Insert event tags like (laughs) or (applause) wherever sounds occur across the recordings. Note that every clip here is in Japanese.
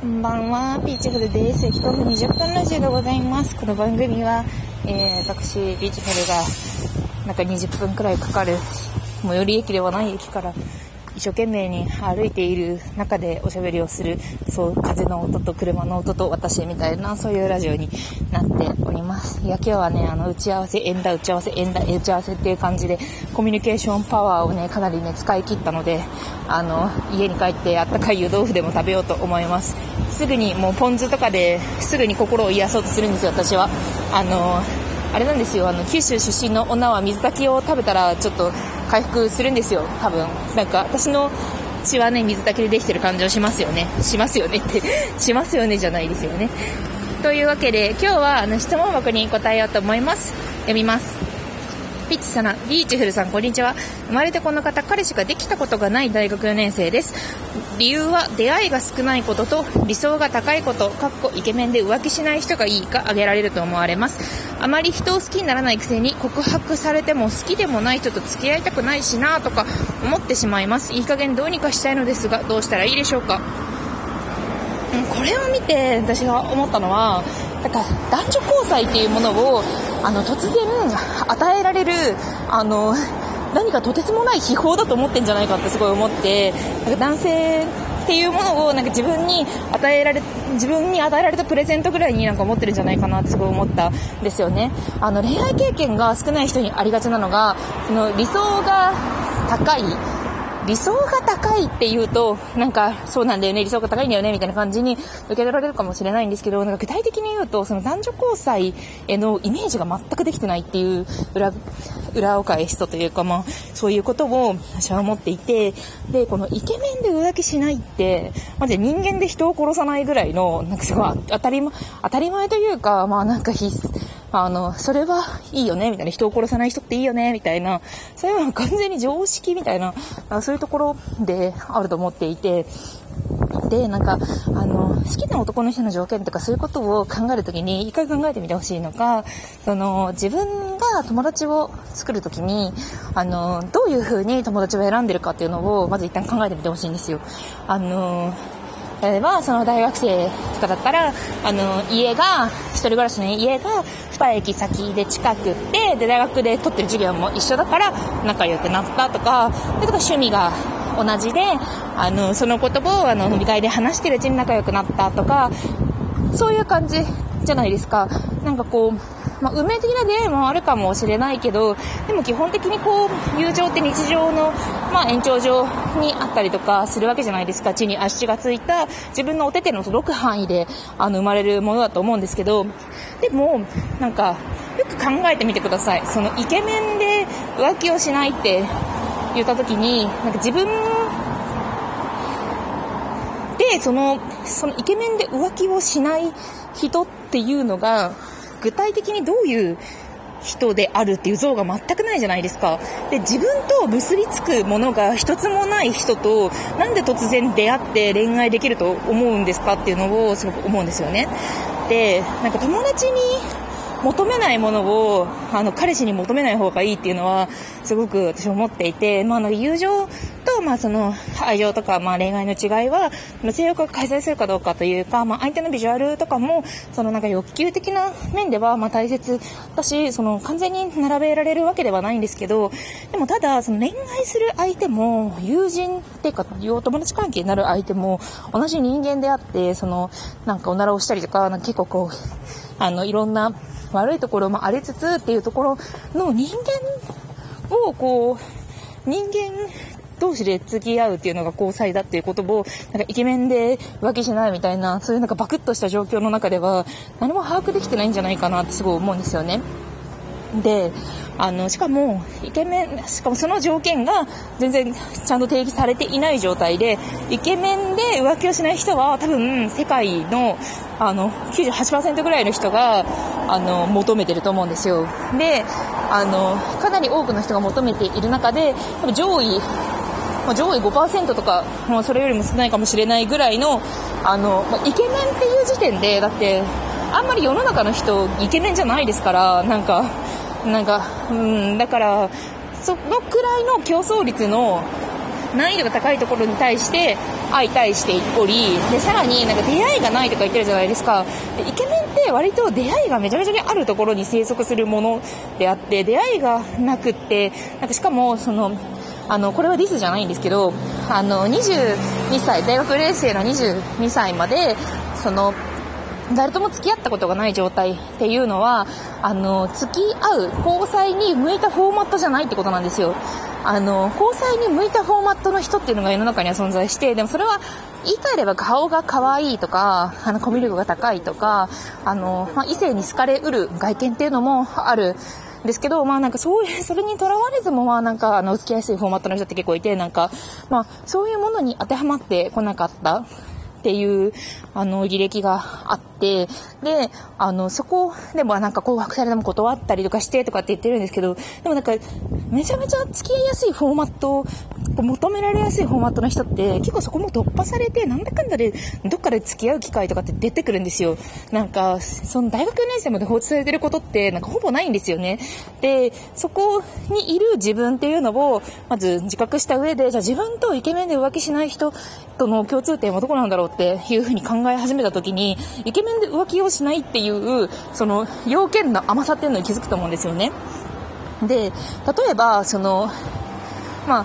こんばんは、ピーチフルです。1分20分ラジオでございます。この番組は、えー、私、ピーチフルが、なんか20分くらいかかる、最寄り駅ではない駅から、一生懸命に歩いている中でおしゃべりをする、そう、風の音と車の音と私みたいな、そういうラジオになっております。いや、今日はね、あの、打ち合わせ、縁だ、打ち合わせ、縁だ、打ち合わせっていう感じで、コミュニケーションパワーをね、かなりね、使い切ったので、あの、家に帰ってあったかい湯豆腐でも食べようと思います。すぐにもうポン酢とかですぐに心を癒そうとするんですよ、私は。あの、あれなんですよ、あの、九州出身の女は水炊きを食べたらちょっと回復するんですよ、多分。なんか、私の血はね、水炊きでできてる感じをしますよね。しますよねって (laughs) しますよねじゃないですよね。というわけで、今日はあの質問箱に答えようと思います。読みます。ピッチさん、ビーチフルさん、こんにちは。生まれてこの方、彼氏ができたことがない大学4年生です。理由は、出会いが少ないことと、理想が高いこと、かっこイケメンで浮気しない人がいいか挙げられると思われます。あまり人を好きにならないくせに、告白されても好きでもない人と付き合いたくないしなとか思ってしまいます。いい加減どうにかしたいのですが、どうしたらいいでしょうか？これを見て私が思ったのは、なんか男女交際っていうものをあの突然与えられるあの何かとてつもない秘宝だと思ってんじゃないかってすごい思ってか男性っていうものをなんか自分に与えられ自分に与えられたプレゼントぐらいになんか思ってるんじゃないかなってすごい思ったんですよね。あの恋愛経験が少ない人にありがちなのがその理想が高い理想が高いって言うと、なんか、そうなんだよね、理想が高いんだよね、みたいな感じに受け取られるかもしれないんですけど、なんか具体的に言うと、その男女交際へのイメージが全くできてないっていう裏、裏を返すとというか、まあ、そういうことを私は思っていて、で、このイケメンで浮気しないって、まず人間で人を殺さないぐらいの、なんかすごい当たり前、当たり前というか、まあなんか必須、あの、それはいいよね、みたいな、人を殺さない人っていいよね、みたいな、そういうのは完全に常識みたいな、そういうところであると思っていて、で、なんか、あの、好きな男の人の条件とかそういうことを考えるときに、一回考えてみてほしいのが、その、自分が友達を作るときに、あの、どういう風に友達を選んでるかっていうのを、まず一旦考えてみてほしいんですよ。あの、例えば、その大学生とかだったら、あの、家が、人暮らしの家が、2駅先で近くって、で、大学で取ってる授業も一緒だから仲良くなったとか、で、とか趣味が同じで、あの、その言葉をあの飲み会で話してるうちに仲良くなったとか、そういう感じじゃないですか。なんかこう、まあ、運命的な出会いもあるかもしれないけど、でも基本的にこう、友情って日常の、まあ、延長上にあったりとかするわけじゃないですか。地に足がついた自分のお手手の届く範囲で、あの、生まれるものだと思うんですけど、でも、なんか、よく考えてみてください。そのイケメンで浮気をしないって言った時に、なんか自分で、その、そのイケメンで浮気をしない人っていうのが、具体的にどういう人であるっていう像が全くないじゃないですか。で、自分と結びつくものが一つもない人と、なんで突然出会って恋愛できると思うんですかっていうのをすごく思うんですよね。で、なんか友達に求めないものを、あの、彼氏に求めない方がいいっていうのは、すごく私思っていて、まあ、あの、友情まあ、その、愛情とか、まあ、恋愛の違いは、性欲が改善するかどうかというか、まあ、相手のビジュアルとかも、その、なんか欲求的な面では、まあ、大切だし、その、完全に並べられるわけではないんですけど、でも、ただ、その、恋愛する相手も、友人っていうか、友達関係になる相手も、同じ人間であって、その、なんか、おならをしたりとか、なんか結構こう、あの、いろんな、悪いところもありつつっていうところの人間をこう、人間同士で付き合うっていうのが交際だっていうことを、なんかイケメンで浮気しないみたいな、そういうなんかバクッとした状況の中では、何も把握できてないんじゃないかなってすごい思うんですよね。で、あの、しかも、イケメン、しかもその条件が全然ちゃんと定義されていない状態で、イケメンで浮気をしない人は多分世界の、あの、98%ぐらいの人が、あの、求めてると思うんですよ。で、あの、かなり多くの人が求めている中で、多分上位、まあ、上位5%とか、まあ、それよりも少ないかもしれないぐらいの、あの、まあ、イケメンっていう時点で、だって、あんまり世の中の人、イケメンじゃないですから、なんか、なんか、うん、だから、そのくらいの競争率の難易度が高いところに対して、相対しており、で、さらになんか出会いがないとか言ってるじゃないですか。でイケメンって割と出会いがめちゃめちゃにあるところに生息するものであって、出会いがなくって、なんかしかも、その、あの、これはディスじゃないんですけど、あの、22歳、大学0生の22歳まで、その、誰とも付き合ったことがない状態っていうのは、あの、付き合う、交際に向いたフォーマットじゃないってことなんですよ。あの、交際に向いたフォーマットの人っていうのが世の中には存在して、でもそれは言い換えれば顔が可愛いとか、あの、コミュ力が高いとか、あの、まあ、異性に好かれうる外見っていうのもある。ですけど、まあなんかそういう、(laughs) それにとらわれずもまあなんかあの、付きやすいフォーマットの人って結構いて、なんか、まあそういうものに当てはまってこなかった。っていう、あの、履歴があって、で、あの、そこでもなんか紅白されても断ったりとかしてとかって言ってるんですけど、でもなんか、めちゃめちゃ付き合いやすいフォーマット、求められやすいフォーマットの人って、結構そこも突破されて、なんだかんだで、どっかで付き合う機会とかって出てくるんですよ。なんか、その大学4年生まで放置されてることって、なんかほぼないんですよね。で、そこにいる自分っていうのを、まず自覚した上で、じゃあ自分とイケメンで浮気しない人との共通点はどこなんだろうっていうふうに考え始めた時に、イケメンで浮気をしないっていう、その要件の甘さっていうのに気づくと思うんですよね。で、例えば、その、ま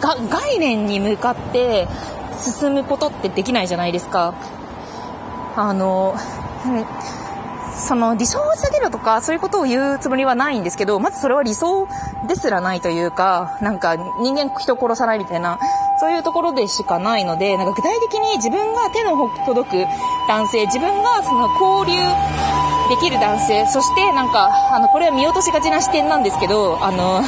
あ、概念に向かって進むことってできないじゃないですか。あの、その理想を下げるとかそういうことを言うつもりはないんですけど、まずそれは理想ですらないというか、なんか人間人殺さないみたいな、そういうところでしかないので、なんか具体的に自分が手の届く男性、自分がその交流できる男性、そしてなんか、あの、これは見落としがちな視点なんですけど、あの、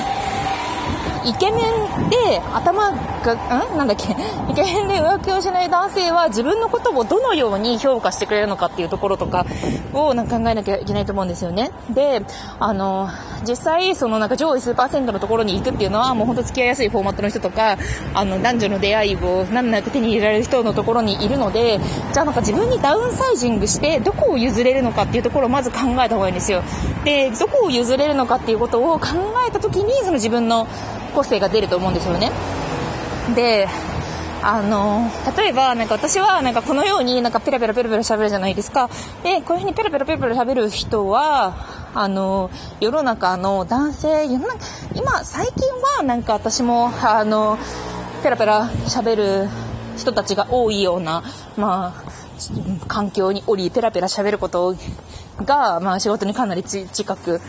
イケメンで頭が、(laughs) ん？なんだっけ？イケメンで浮気をしない男性は自分のことをどのように評価してくれるのかっていうところとかをなんか考えなきゃいけないと思うんですよね。で、あの、実際、そのなんか上位数パーセントのところに行くっていうのはもうほんと付き合いやすいフォーマットの人とか、あの、男女の出会いを難なく手に入れられる人のところにいるので、じゃあなんか自分にダウンサイジングしてどこを譲れるのかっていうところをまず考えた方がいいんですよ。で、どこを譲れるのかっていうことを考えた時に、その自分の個性が出ると思うんですよね。で、あの、例えば、なんか私は、なんかこのようになんかペラペラペラペラ喋るじゃないですか。で、こういうふうにペラペラペラペラ喋る人は、あの、世の中の男性、世の中、今、最近はなんか私も、あの、ペラペラ喋る人たちが多いような、まあ、環境におり、ペラペラ喋ることが、まあ仕事にかなり近く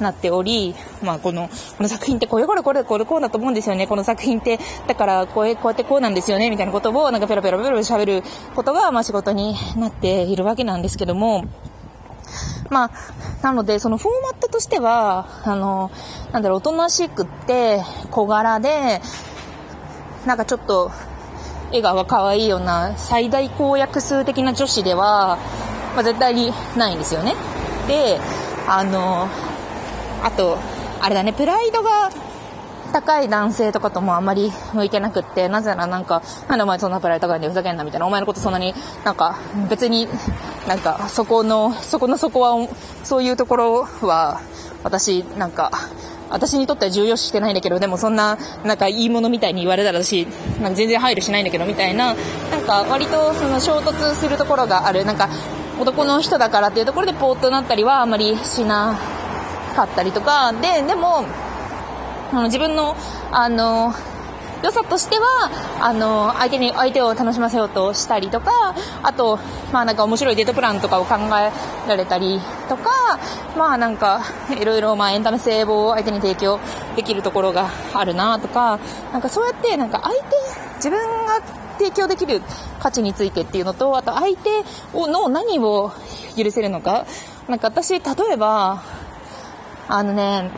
なっており、まあ、この、この作品ってこれこれこれこれこうだと思うんですよね。この作品って、だからこうこうやってこうなんですよね、みたいなことをなんかペラペラペラペラ喋ることが、まあ仕事になっているわけなんですけども、まあ、なので、そのフォーマットとしては、あの、なんだろう、おとなしくって、小柄で、なんかちょっと、笑顔が可愛いような最大公約数的な女子では、まあ、絶対にないんですよね。で、あの、あと、あれだね、プライドが高い男性とかともあんまり向いてなくって、なぜならなんか、なんでお前そんなプライド高いんでふざけんなみたいな、お前のことそんなになんか別になんかそこの、そこのそこは、そういうところは私なんか、私にとっては重要視してないんだけど、でもそんな、なんかいいものみたいに言われたら私、なんか全然配慮しないんだけどみたいな、なんか割とその衝突するところがある、なんか男の人だからっていうところでポーっとなったりはあまりしなかったりとか、で、でも、あの自分の、あの、良さとしては、あの、相手に、相手を楽しませようとしたりとか、あと、まあなんか面白いデートプランとかを考えられたりとか、まあなんか、いろいろまあエンタメ性を相手に提供できるところがあるなとか、なんかそうやってなんか相手、自分が提供できる価値についてっていうのと、あと相手の何を許せるのか、なんか私、例えば、あのね、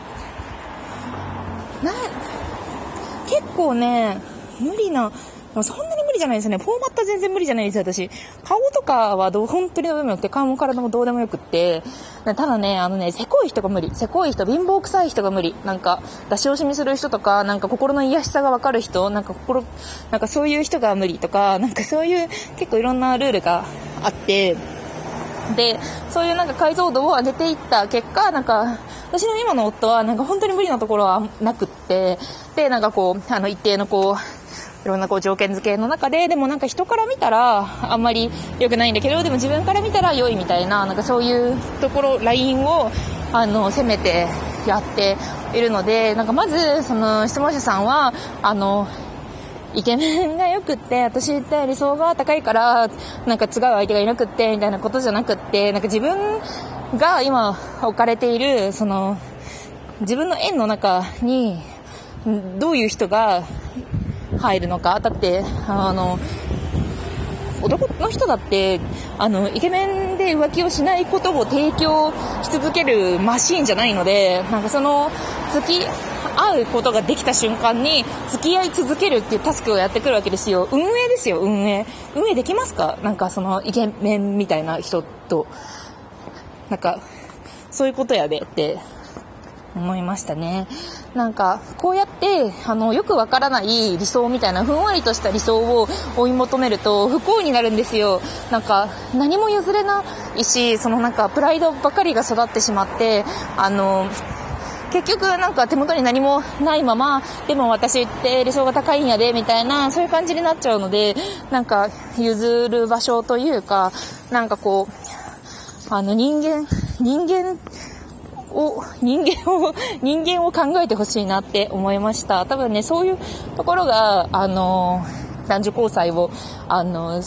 結構ね、無理な、そんなに無理じゃないですね。フォーマット全然無理じゃないですよ、私。顔とかはどう、本当にどうでもよくて、顔も体もどうでもよくって。ただね、あのね、せこい人が無理。せこい人、貧乏臭い人が無理。なんか、出し惜しみする人とか、なんか心の癒しさがわかる人、なんか心、なんかそういう人が無理とか、なんかそういう結構いろんなルールがあって、で、そういうなんか解像度を上げていった結果、なんか、私の今の夫はなんか本当に無理なところはなくって、で、なんかこう、あの一定のこう、いろんなこう条件付けの中で、でもなんか人から見たらあんまり良くないんだけど、でも自分から見たら良いみたいな、なんかそういうところ、ラインを、あの、攻めてやっているので、なんかまず、その質問者さんは、あの、イケメンが良くって、私って理想が高いから、なんか違う相手がいなくって、みたいなことじゃなくって、なんか自分が今置かれている、その、自分の縁の中に、どういう人が入るのか。だって、あの、男の人だって、あの、イケメンで浮気をしないことを提供し続けるマシーンじゃないので、なんかその、付き合うことができた瞬間に、付き合い続けるっていうタスクをやってくるわけですよ。運営ですよ、運営。運営できますか？なんかその、イケメンみたいな人と。なんか、そういうことやでって思いましたね。なんか、こうやって、あの、よくわからない理想みたいな、ふんわりとした理想を追い求めると、不幸になるんですよ。なんか、何も譲れないし、そのなんか、プライドばかりが育ってしまって、あの、結局なんか手元に何もないまま、でも私って理想が高いんやで、みたいな、そういう感じになっちゃうので、なんか譲る場所というか、なんかこう、あの人間、人間を、人間を、人間を考えてほしいなって思いました。多分ね、そういうところが、あの、男女交際を、あの、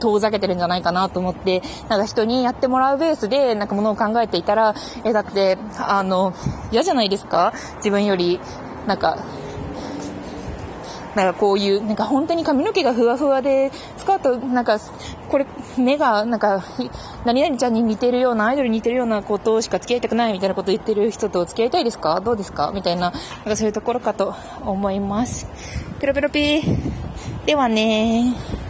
遠ざけてるんじゃないかなと思って、なんか人にやってもらうベースで、なんかものを考えていたら、え、だって、あの、嫌じゃないですか？自分より、なんか、なんかこういう、なんか本当に髪の毛がふわふわで、スカート、なんか、これ、目が、なんか、何々ちゃんに似てるような、アイドルに似てるようなことしか付き合いたくないみたいなこと言ってる人と付き合いたいですか？どうですか？みたいな、なんかそういうところかと思います。ペロペロピー。ではねー。